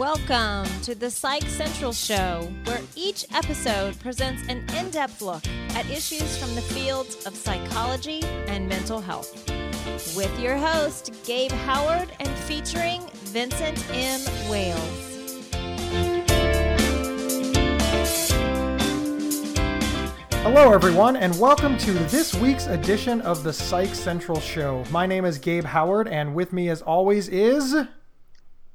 Welcome to the Psych Central Show, where each episode presents an in depth look at issues from the fields of psychology and mental health. With your host, Gabe Howard, and featuring Vincent M. Wales. Hello, everyone, and welcome to this week's edition of the Psych Central Show. My name is Gabe Howard, and with me, as always, is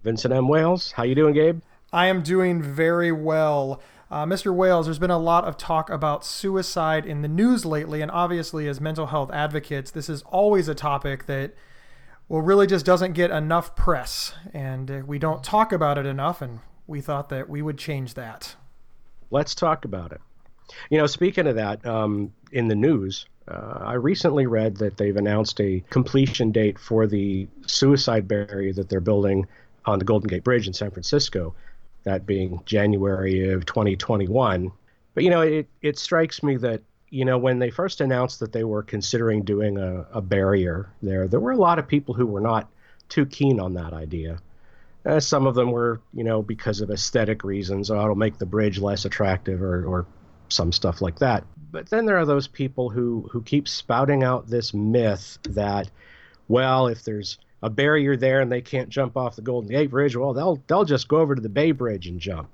Vincent M. Wales. How you doing, Gabe? I am doing very well. Uh, Mr. Wales, there's been a lot of talk about suicide in the news lately, and obviously, as mental health advocates, this is always a topic that well really just doesn't get enough press, and uh, we don't talk about it enough. And we thought that we would change that. Let's talk about it. You know, speaking of that, um, in the news, uh, I recently read that they've announced a completion date for the suicide barrier that they're building on the Golden Gate Bridge in San Francisco, that being January of 2021. But, you know, it, it strikes me that, you know, when they first announced that they were considering doing a, a barrier there, there were a lot of people who were not too keen on that idea. Uh, some of them were, you know, because of aesthetic reasons. Oh, it'll make the bridge less attractive or, or some stuff like that. But then there are those people who who keep spouting out this myth that, well, if there's a barrier there and they can't jump off the Golden Gate Bridge, well, they'll they'll just go over to the Bay Bridge and jump.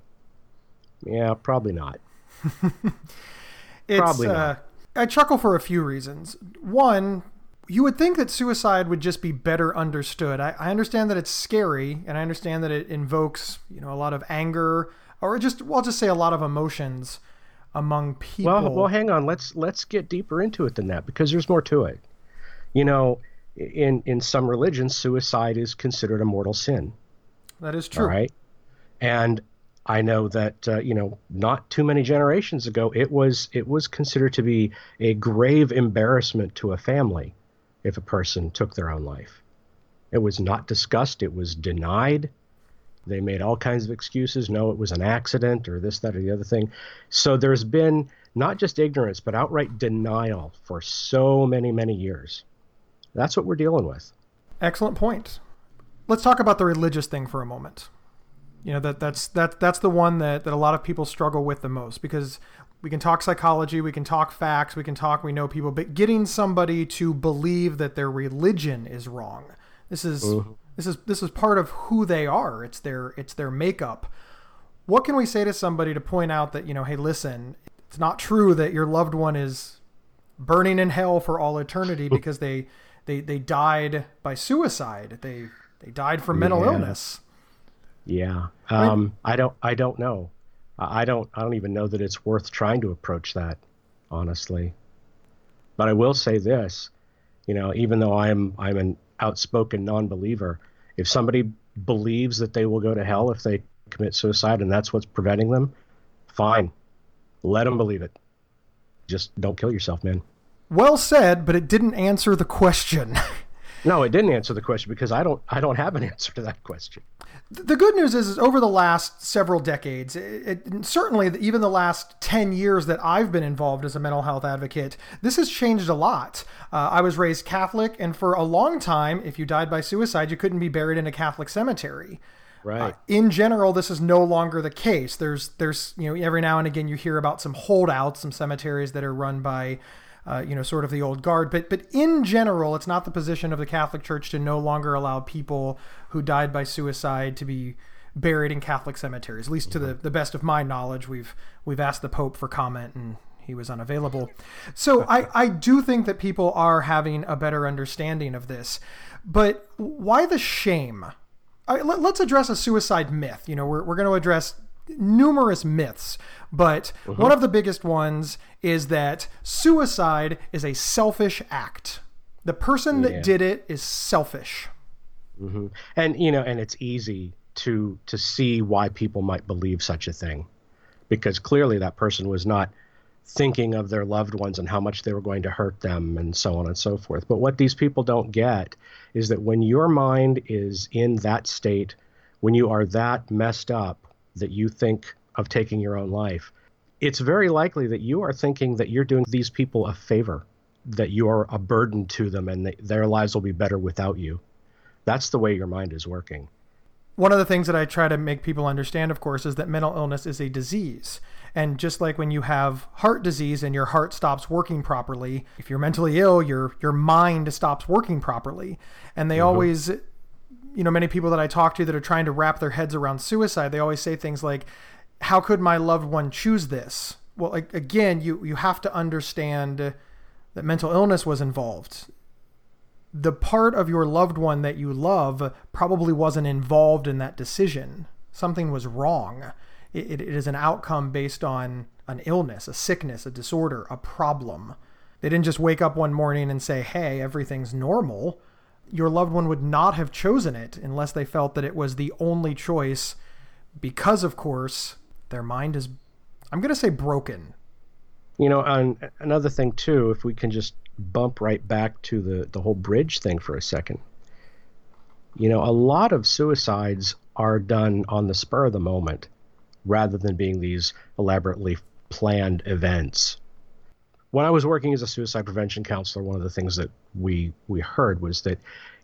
Yeah, probably not. probably uh, not. I chuckle for a few reasons. One, you would think that suicide would just be better understood. I, I, understand that it's scary, and I understand that it invokes, you know, a lot of anger, or just, well, I'll just say a lot of emotions among people. Well, well, hang on. Let's let's get deeper into it than that because there's more to it. You know, in in some religions, suicide is considered a mortal sin. That is true. Right, and I know that uh, you know not too many generations ago, it was it was considered to be a grave embarrassment to a family if a person took their own life. It was not discussed. It was denied. They made all kinds of excuses. No, it was an accident or this, that, or the other thing. So there's been not just ignorance, but outright denial for so many, many years. That's what we're dealing with. Excellent point. Let's talk about the religious thing for a moment. You know that that's that that's the one that that a lot of people struggle with the most because we can talk psychology, we can talk facts, we can talk we know people, but getting somebody to believe that their religion is wrong. This is mm-hmm. This is this is part of who they are. It's their it's their makeup. What can we say to somebody to point out that, you know, hey, listen, it's not true that your loved one is burning in hell for all eternity because they they they died by suicide. They they died from mental yeah. illness. Yeah. Um, I don't I don't know. I don't I don't even know that it's worth trying to approach that, honestly. But I will say this, you know, even though I'm I'm an outspoken non-believer. If somebody believes that they will go to hell if they commit suicide and that's what's preventing them, fine. Let them believe it. Just don't kill yourself, man. Well said, but it didn't answer the question. no, it didn't answer the question because I don't I don't have an answer to that question the good news is, is over the last several decades, it, it, certainly even the last 10 years that I've been involved as a mental health advocate, this has changed a lot. Uh, I was raised Catholic, and for a long time, if you died by suicide, you couldn't be buried in a Catholic cemetery. Right. Uh, in general, this is no longer the case. There's, there's, you know, every now and again you hear about some holdouts, some cemeteries that are run by uh, you know, sort of the old guard. But but in general, it's not the position of the Catholic Church to no longer allow people who died by suicide to be buried in Catholic cemeteries. At least to the, the best of my knowledge, we've we've asked the Pope for comment and he was unavailable. So I, I do think that people are having a better understanding of this. But why the shame? let, us address a suicide myth. You know, we're, we're going to address numerous myths, but mm-hmm. one of the biggest ones is that suicide is a selfish act. The person that did it is selfish. Mm-hmm. And you know, and it's easy to to see why people might believe such a thing, because clearly that person was not thinking of their loved ones and how much they were going to hurt them and so on and so forth. But what these people don't get is that when your mind is in that state, when you are that messed up, that you think of taking your own life, it's very likely that you are thinking that you're doing these people a favor, that you are a burden to them and their lives will be better without you. That's the way your mind is working. one of the things that I try to make people understand, of course, is that mental illness is a disease. And just like when you have heart disease and your heart stops working properly, if you're mentally ill, your your mind stops working properly. And they mm-hmm. always you know, many people that I talk to that are trying to wrap their heads around suicide, they always say things like, "How could my loved one choose this?" Well, like, again, you you have to understand that mental illness was involved the part of your loved one that you love probably wasn't involved in that decision. Something was wrong. It, it is an outcome based on an illness, a sickness, a disorder, a problem. They didn't just wake up one morning and say, hey, everything's normal. Your loved one would not have chosen it unless they felt that it was the only choice, because, of course, their mind is, I'm going to say, broken. You know, and another thing, too, if we can just bump right back to the, the whole bridge thing for a second. You know, a lot of suicides are done on the spur of the moment rather than being these elaborately planned events. When I was working as a suicide prevention counselor, one of the things that we we heard was that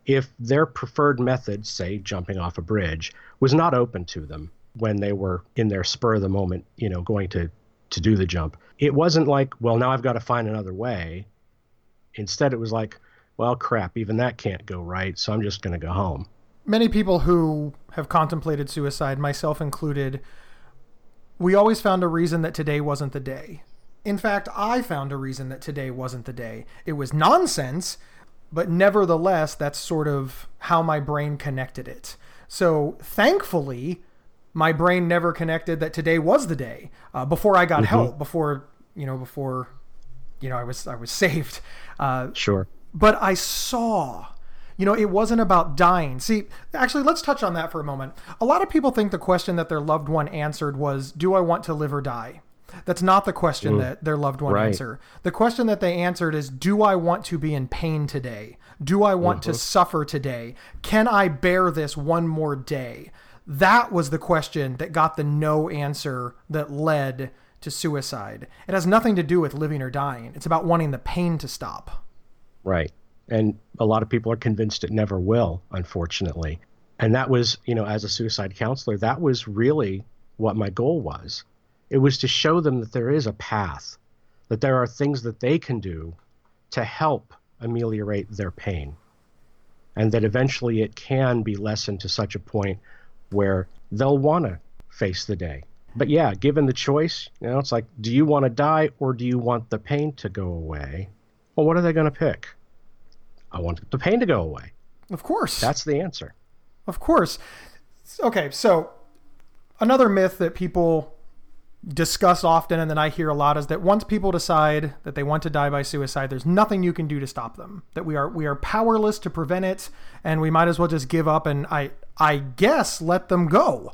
if their preferred method, say jumping off a bridge, was not open to them when they were in their spur of the moment, you know, going to to do the jump, it wasn't like, well, now I've got to find another way. Instead, it was like, well, crap, even that can't go right, so I'm just going to go home. Many people who have contemplated suicide, myself included, we always found a reason that today wasn't the day. In fact, I found a reason that today wasn't the day. It was nonsense, but nevertheless, that's sort of how my brain connected it. So thankfully, my brain never connected that today was the day uh, before I got mm-hmm. help, before you know, before you know, I was I was saved. Uh, sure. But I saw, you know, it wasn't about dying. See, actually, let's touch on that for a moment. A lot of people think the question that their loved one answered was, "Do I want to live or die?" That's not the question mm. that their loved one right. answered. The question that they answered is, "Do I want to be in pain today? Do I want mm-hmm. to suffer today? Can I bear this one more day?" That was the question that got the no answer that led to suicide. It has nothing to do with living or dying. It's about wanting the pain to stop. Right. And a lot of people are convinced it never will, unfortunately. And that was, you know, as a suicide counselor, that was really what my goal was. It was to show them that there is a path, that there are things that they can do to help ameliorate their pain. And that eventually it can be lessened to such a point where they'll want to face the day but yeah, given the choice, you know, it's like, do you want to die or do you want the pain to go away? Well, what are they going to pick? I want the pain to go away. Of course. That's the answer. Of course. Okay, so another myth that people discuss often and that I hear a lot is that once people decide that they want to die by suicide, there's nothing you can do to stop them. That we are we are powerless to prevent it and we might as well just give up and I I guess let them go.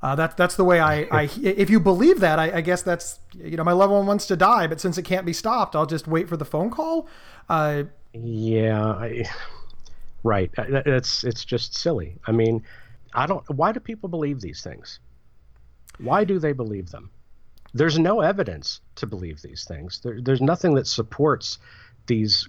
Uh, that's that's the way I, I if you believe that I, I, guess that's you know my loved one wants to die but since it can't be stopped I'll just wait for the phone call. Uh, yeah, I, right. It's it's just silly. I mean, I don't. Why do people believe these things? Why do they believe them? There's no evidence to believe these things. There, there's nothing that supports these.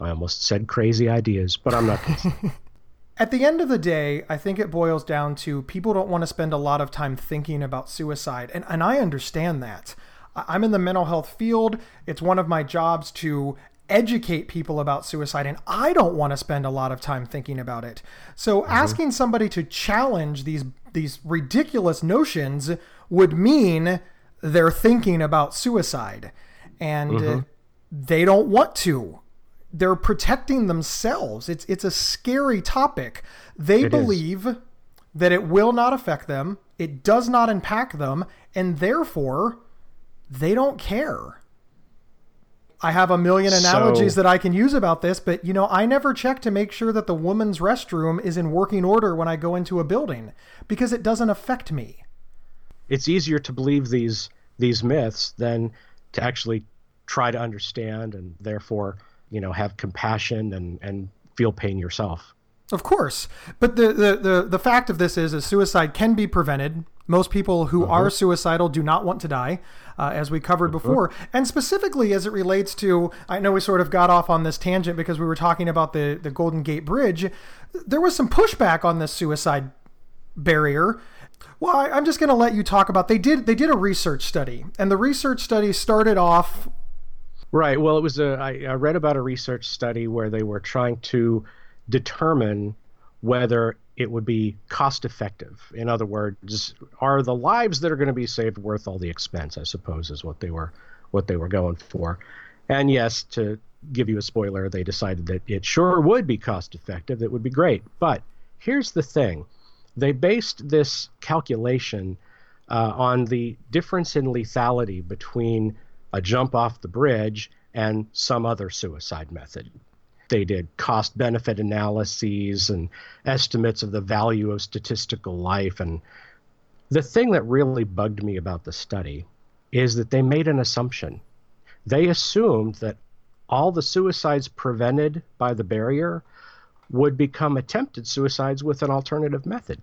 I almost said crazy ideas, but I'm not. At the end of the day, I think it boils down to people don't want to spend a lot of time thinking about suicide. And, and I understand that. I'm in the mental health field. It's one of my jobs to educate people about suicide, and I don't want to spend a lot of time thinking about it. So mm-hmm. asking somebody to challenge these these ridiculous notions would mean they're thinking about suicide. And mm-hmm. they don't want to they're protecting themselves. It's it's a scary topic. They it believe is. that it will not affect them, it does not impact them, and therefore they don't care. I have a million analogies so, that I can use about this, but you know, I never check to make sure that the woman's restroom is in working order when I go into a building because it doesn't affect me. It's easier to believe these these myths than to actually try to understand and therefore you know have compassion and and feel pain yourself. Of course, but the the the, the fact of this is, is suicide can be prevented. Most people who uh-huh. are suicidal do not want to die, uh, as we covered uh-huh. before, and specifically as it relates to. I know we sort of got off on this tangent because we were talking about the the Golden Gate Bridge. There was some pushback on this suicide barrier. Well, I, I'm just going to let you talk about. They did they did a research study, and the research study started off. Right. Well, it was a. I, I read about a research study where they were trying to determine whether it would be cost effective. In other words, are the lives that are going to be saved worth all the expense? I suppose is what they were what they were going for. And yes, to give you a spoiler, they decided that it sure would be cost effective. It would be great. But here's the thing: they based this calculation uh, on the difference in lethality between a jump off the bridge and some other suicide method. They did cost benefit analyses and estimates of the value of statistical life. And the thing that really bugged me about the study is that they made an assumption. They assumed that all the suicides prevented by the barrier would become attempted suicides with an alternative method.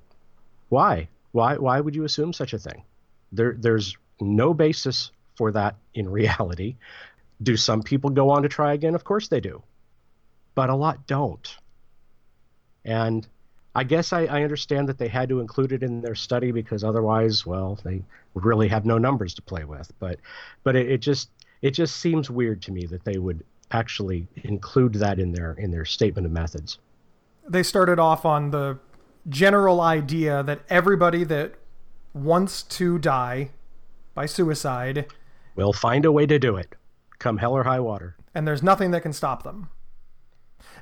Why? Why why would you assume such a thing? There there's no basis for that in reality. Do some people go on to try again? Of course they do but a lot don't. And I guess I, I, understand that they had to include it in their study because otherwise, well, they really have no numbers to play with. But but it, it just it just seems weird to me that they would actually include that in their in their statement of methods. They started off on the general idea that everybody that wants to die by suicide will find a way to do it, come hell or high water. And there's nothing that can stop them.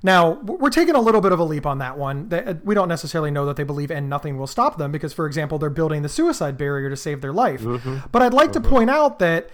Now, we're taking a little bit of a leap on that one. Uh, we don't necessarily know that they believe and nothing will stop them because, for example, they're building the suicide barrier to save their life. Mm-hmm. But I'd like mm-hmm. to point out that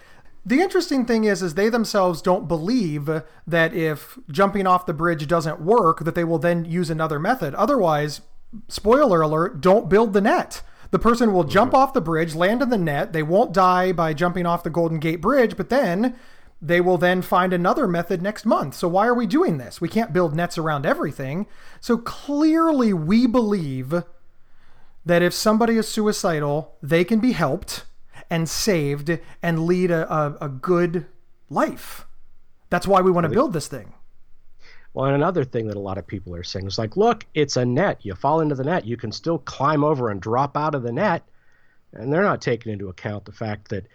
the interesting thing is, is they themselves don't believe that if jumping off the bridge doesn't work, that they will then use another method. Otherwise, spoiler alert, don't build the net. The person will jump mm-hmm. off the bridge, land in the net. They won't die by jumping off the Golden Gate Bridge, but then they will then find another method next month. So why are we doing this? We can't build nets around everything. So clearly we believe that if somebody is suicidal, they can be helped and saved and lead a, a, a good life. That's why we want to build this thing. Well, and another thing that a lot of people are saying is like, look, it's a net. You fall into the net, you can still climb over and drop out of the net. And they're not taking into account the fact that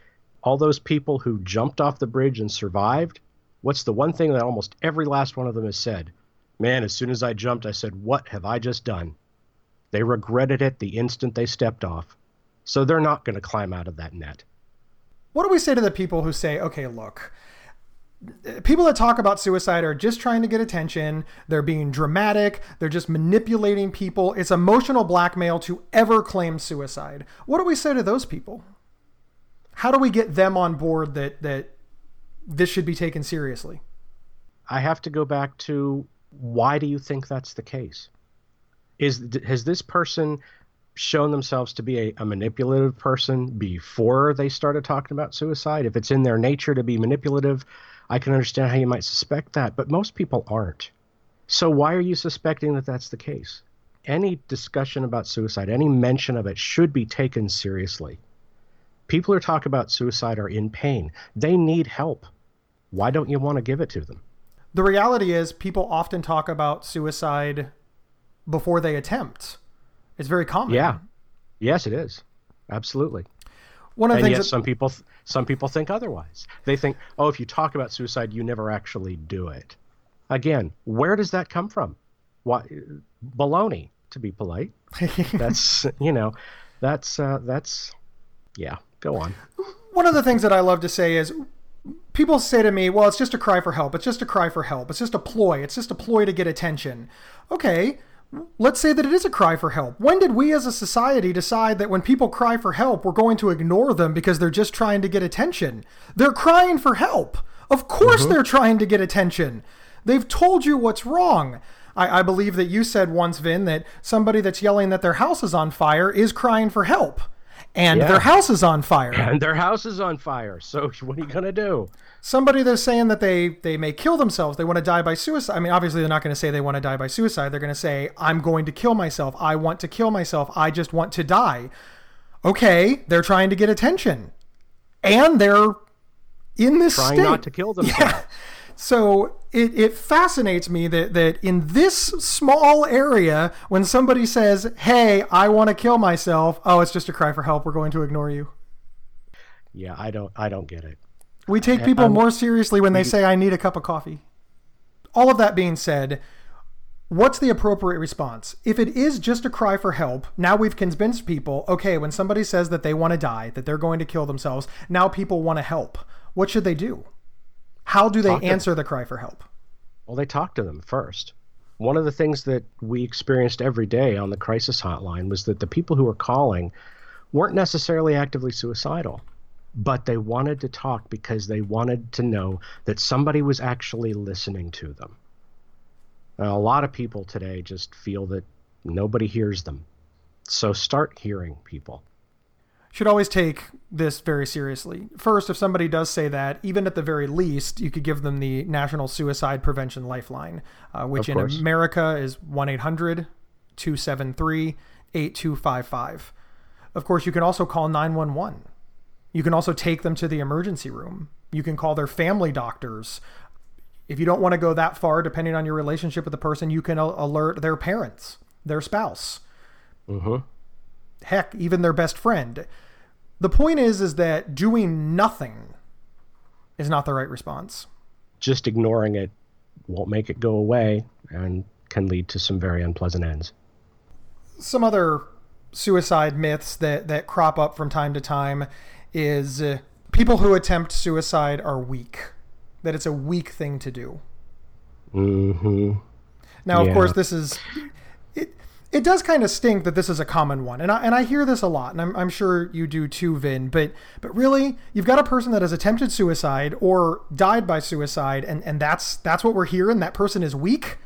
all those people who jumped off the bridge and survived, what's the one thing that almost every last one of them has said? Man, as soon as I jumped, I said, What have I just done? They regretted it the instant they stepped off. So they're not going to climb out of that net. What do we say to the people who say, okay, look, people that talk about suicide are just trying to get attention. They're being dramatic. They're just manipulating people. It's emotional blackmail to ever claim suicide. What do we say to those people? how do we get them on board that that this should be taken seriously? I have to go back to why do you think that's the case? Is has this person shown themselves to be a, a, manipulative person before they started talking about suicide? If it's in their nature to be manipulative, I can understand how you might suspect that, but most people aren't. So why are you suspecting that that's the case? Any discussion about suicide, any mention of it should be taken seriously people who talk about suicide are in pain. They need help. Why don't you want to give it to them? The reality is, people often talk about suicide before they attempt. It's very common. Yeah. Yes, it is. Absolutely. One of the and things yet that... some people some people think otherwise. They think, oh, if you talk about suicide, you never actually do it. Again, where does that come from? Why baloney, to be polite. that's you know, that's uh, that's yeah. Go on. One of the things that I love to say is people say to me, well, it's just a cry for help. It's just a cry for help. It's just a ploy. It's just a ploy to get attention. Okay, let's say that it is a cry for help. When did we as a society decide that when people cry for help, we're going to ignore them because they're just trying to get attention? They're crying for help. Of course, mm-hmm. they're trying to get attention. They've told you what's wrong. I, I believe that you said once, Vin, that somebody that's yelling that their house is on fire is crying for help and yeah. their house is on fire. And their house is on fire. So what are you going to do? Somebody that's saying that they they may kill themselves, they want to die by suicide. I mean, obviously they're not going to say they want to die by suicide. They're going to say I'm going to kill myself. I want to kill myself. I just want to die. Okay, they're trying to get attention. And they're in this trying state. not to kill themselves. Yeah. So it, it fascinates me that, that in this small area, when somebody says, Hey, I want to kill myself, oh, it's just a cry for help. We're going to ignore you. Yeah, I don't I don't get it. We take people I'm, more seriously when they say, I need a cup of coffee. All of that being said, what's the appropriate response? If it is just a cry for help, now we've convinced people, okay, when somebody says that they want to die, that they're going to kill themselves, now people want to help. What should they do? How do they answer the cry for help? Well, they talk to them first. One of the things that we experienced every day on the crisis hotline was that the people who were calling weren't necessarily actively suicidal, but they wanted to talk because they wanted to know that somebody was actually listening to them. Now, a lot of people today just feel that nobody hears them. So start hearing people should always take this very seriously. First, if somebody does say that, even at the very least, you could give them the National Suicide Prevention Lifeline, uh, which in America is 1 800 273 8255. Of course, you can also call 911. You can also take them to the emergency room. You can call their family doctors. If you don't want to go that far, depending on your relationship with the person, you can alert their parents, their spouse. Mm-hmm heck, even their best friend. The point is, is that doing nothing is not the right response. Just ignoring it won't make it go away and can lead to some very unpleasant ends. Some other suicide myths that, that crop up from time to time is uh, people who attempt suicide are weak, that it's a weak thing to do. Mm-hmm. Now, yeah. of course, this is it does kind of stink that this is a common one, and I, and I hear this a lot, and I'm, I'm sure you do too, Vin. But but really, you've got a person that has attempted suicide or died by suicide, and, and that's that's what we're hearing. That person is weak.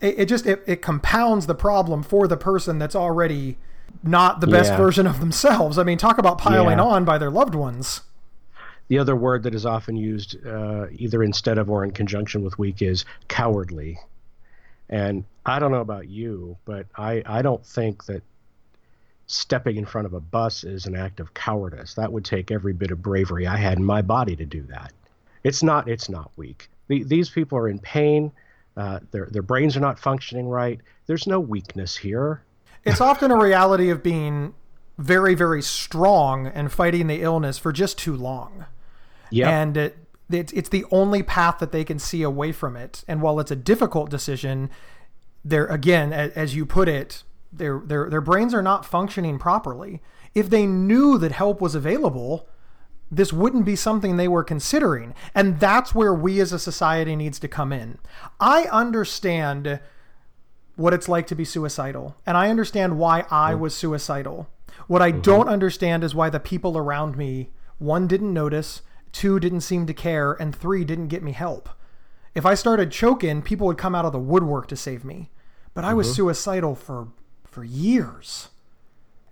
It, it just it, it compounds the problem for the person that's already not the best yeah. version of themselves. I mean, talk about piling yeah. on by their loved ones. The other word that is often used, uh, either instead of or in conjunction with weak, is cowardly. And I don't know about you, but I, I don't think that stepping in front of a bus is an act of cowardice. That would take every bit of bravery I had in my body to do that. It's not. It's not weak. The, these people are in pain. Uh, their their brains are not functioning right. There's no weakness here. It's often a reality of being very very strong and fighting the illness for just too long. Yeah. And it, it's, it's the only path that they can see away from it. And while it's a difficult decision, they're again, as you put it, their their their brains are not functioning properly. If they knew that help was available, this wouldn't be something they were considering. And that's where we as a society needs to come in. I understand what it's like to be suicidal, and I understand why I was suicidal. What I mm-hmm. don't understand is why the people around me one didn't notice two didn't seem to care, and three didn't get me help. If I started choking, people would come out of the woodwork to save me. But I was mm-hmm. suicidal for for years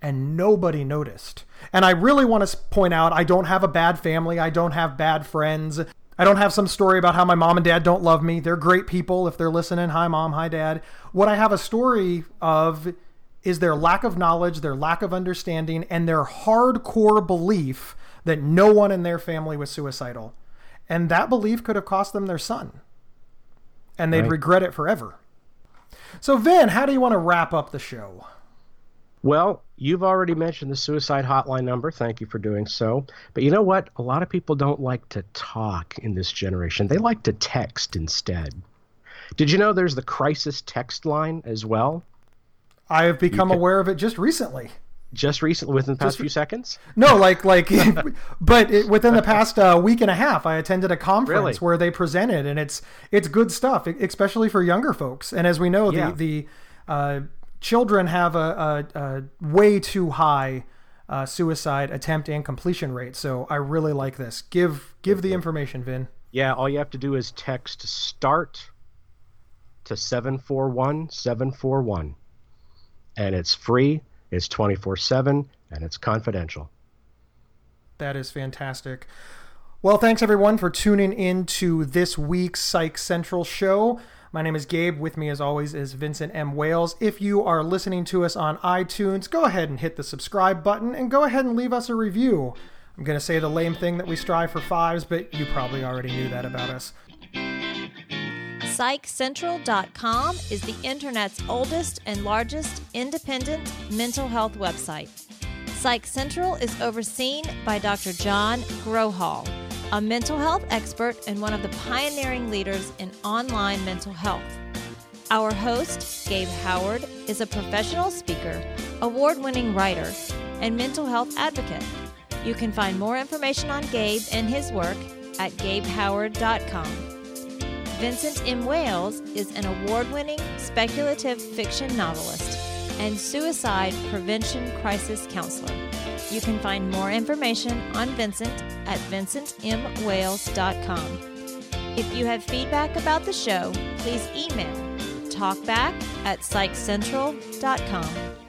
and nobody noticed. And I really want to point out I don't have a bad family, I don't have bad friends. I don't have some story about how my mom and dad don't love me. They're great people if they're listening. Hi mom, hi dad. What I have a story of is their lack of knowledge, their lack of understanding, and their hardcore belief that no one in their family was suicidal. And that belief could have cost them their son. And they'd right. regret it forever. So, Vin, how do you want to wrap up the show? Well, you've already mentioned the suicide hotline number. Thank you for doing so. But you know what? A lot of people don't like to talk in this generation, they like to text instead. Did you know there's the crisis text line as well? I have become can... aware of it just recently just recently within the past just, few seconds? No like like but it, within the past uh, week and a half i attended a conference really? where they presented and it's it's good stuff especially for younger folks. And as we know yeah. the the uh, children have a, a, a way too high uh, suicide attempt and completion rate. So i really like this. Give give the information vin. Yeah all you have to do is text start to 741 741 and it's free it's 24 7 and it's confidential. That is fantastic. Well, thanks everyone for tuning in to this week's Psych Central show. My name is Gabe. With me, as always, is Vincent M. Wales. If you are listening to us on iTunes, go ahead and hit the subscribe button and go ahead and leave us a review. I'm going to say the lame thing that we strive for fives, but you probably already knew that about us. PsychCentral.com is the internet's oldest and largest independent mental health website. Psych Central is overseen by Dr. John Grohol, a mental health expert and one of the pioneering leaders in online mental health. Our host, Gabe Howard, is a professional speaker, award winning writer, and mental health advocate. You can find more information on Gabe and his work at gabehoward.com. Vincent M. Wales is an award winning speculative fiction novelist and suicide prevention crisis counselor. You can find more information on Vincent at vincentmwales.com. If you have feedback about the show, please email talkback at psychcentral.com.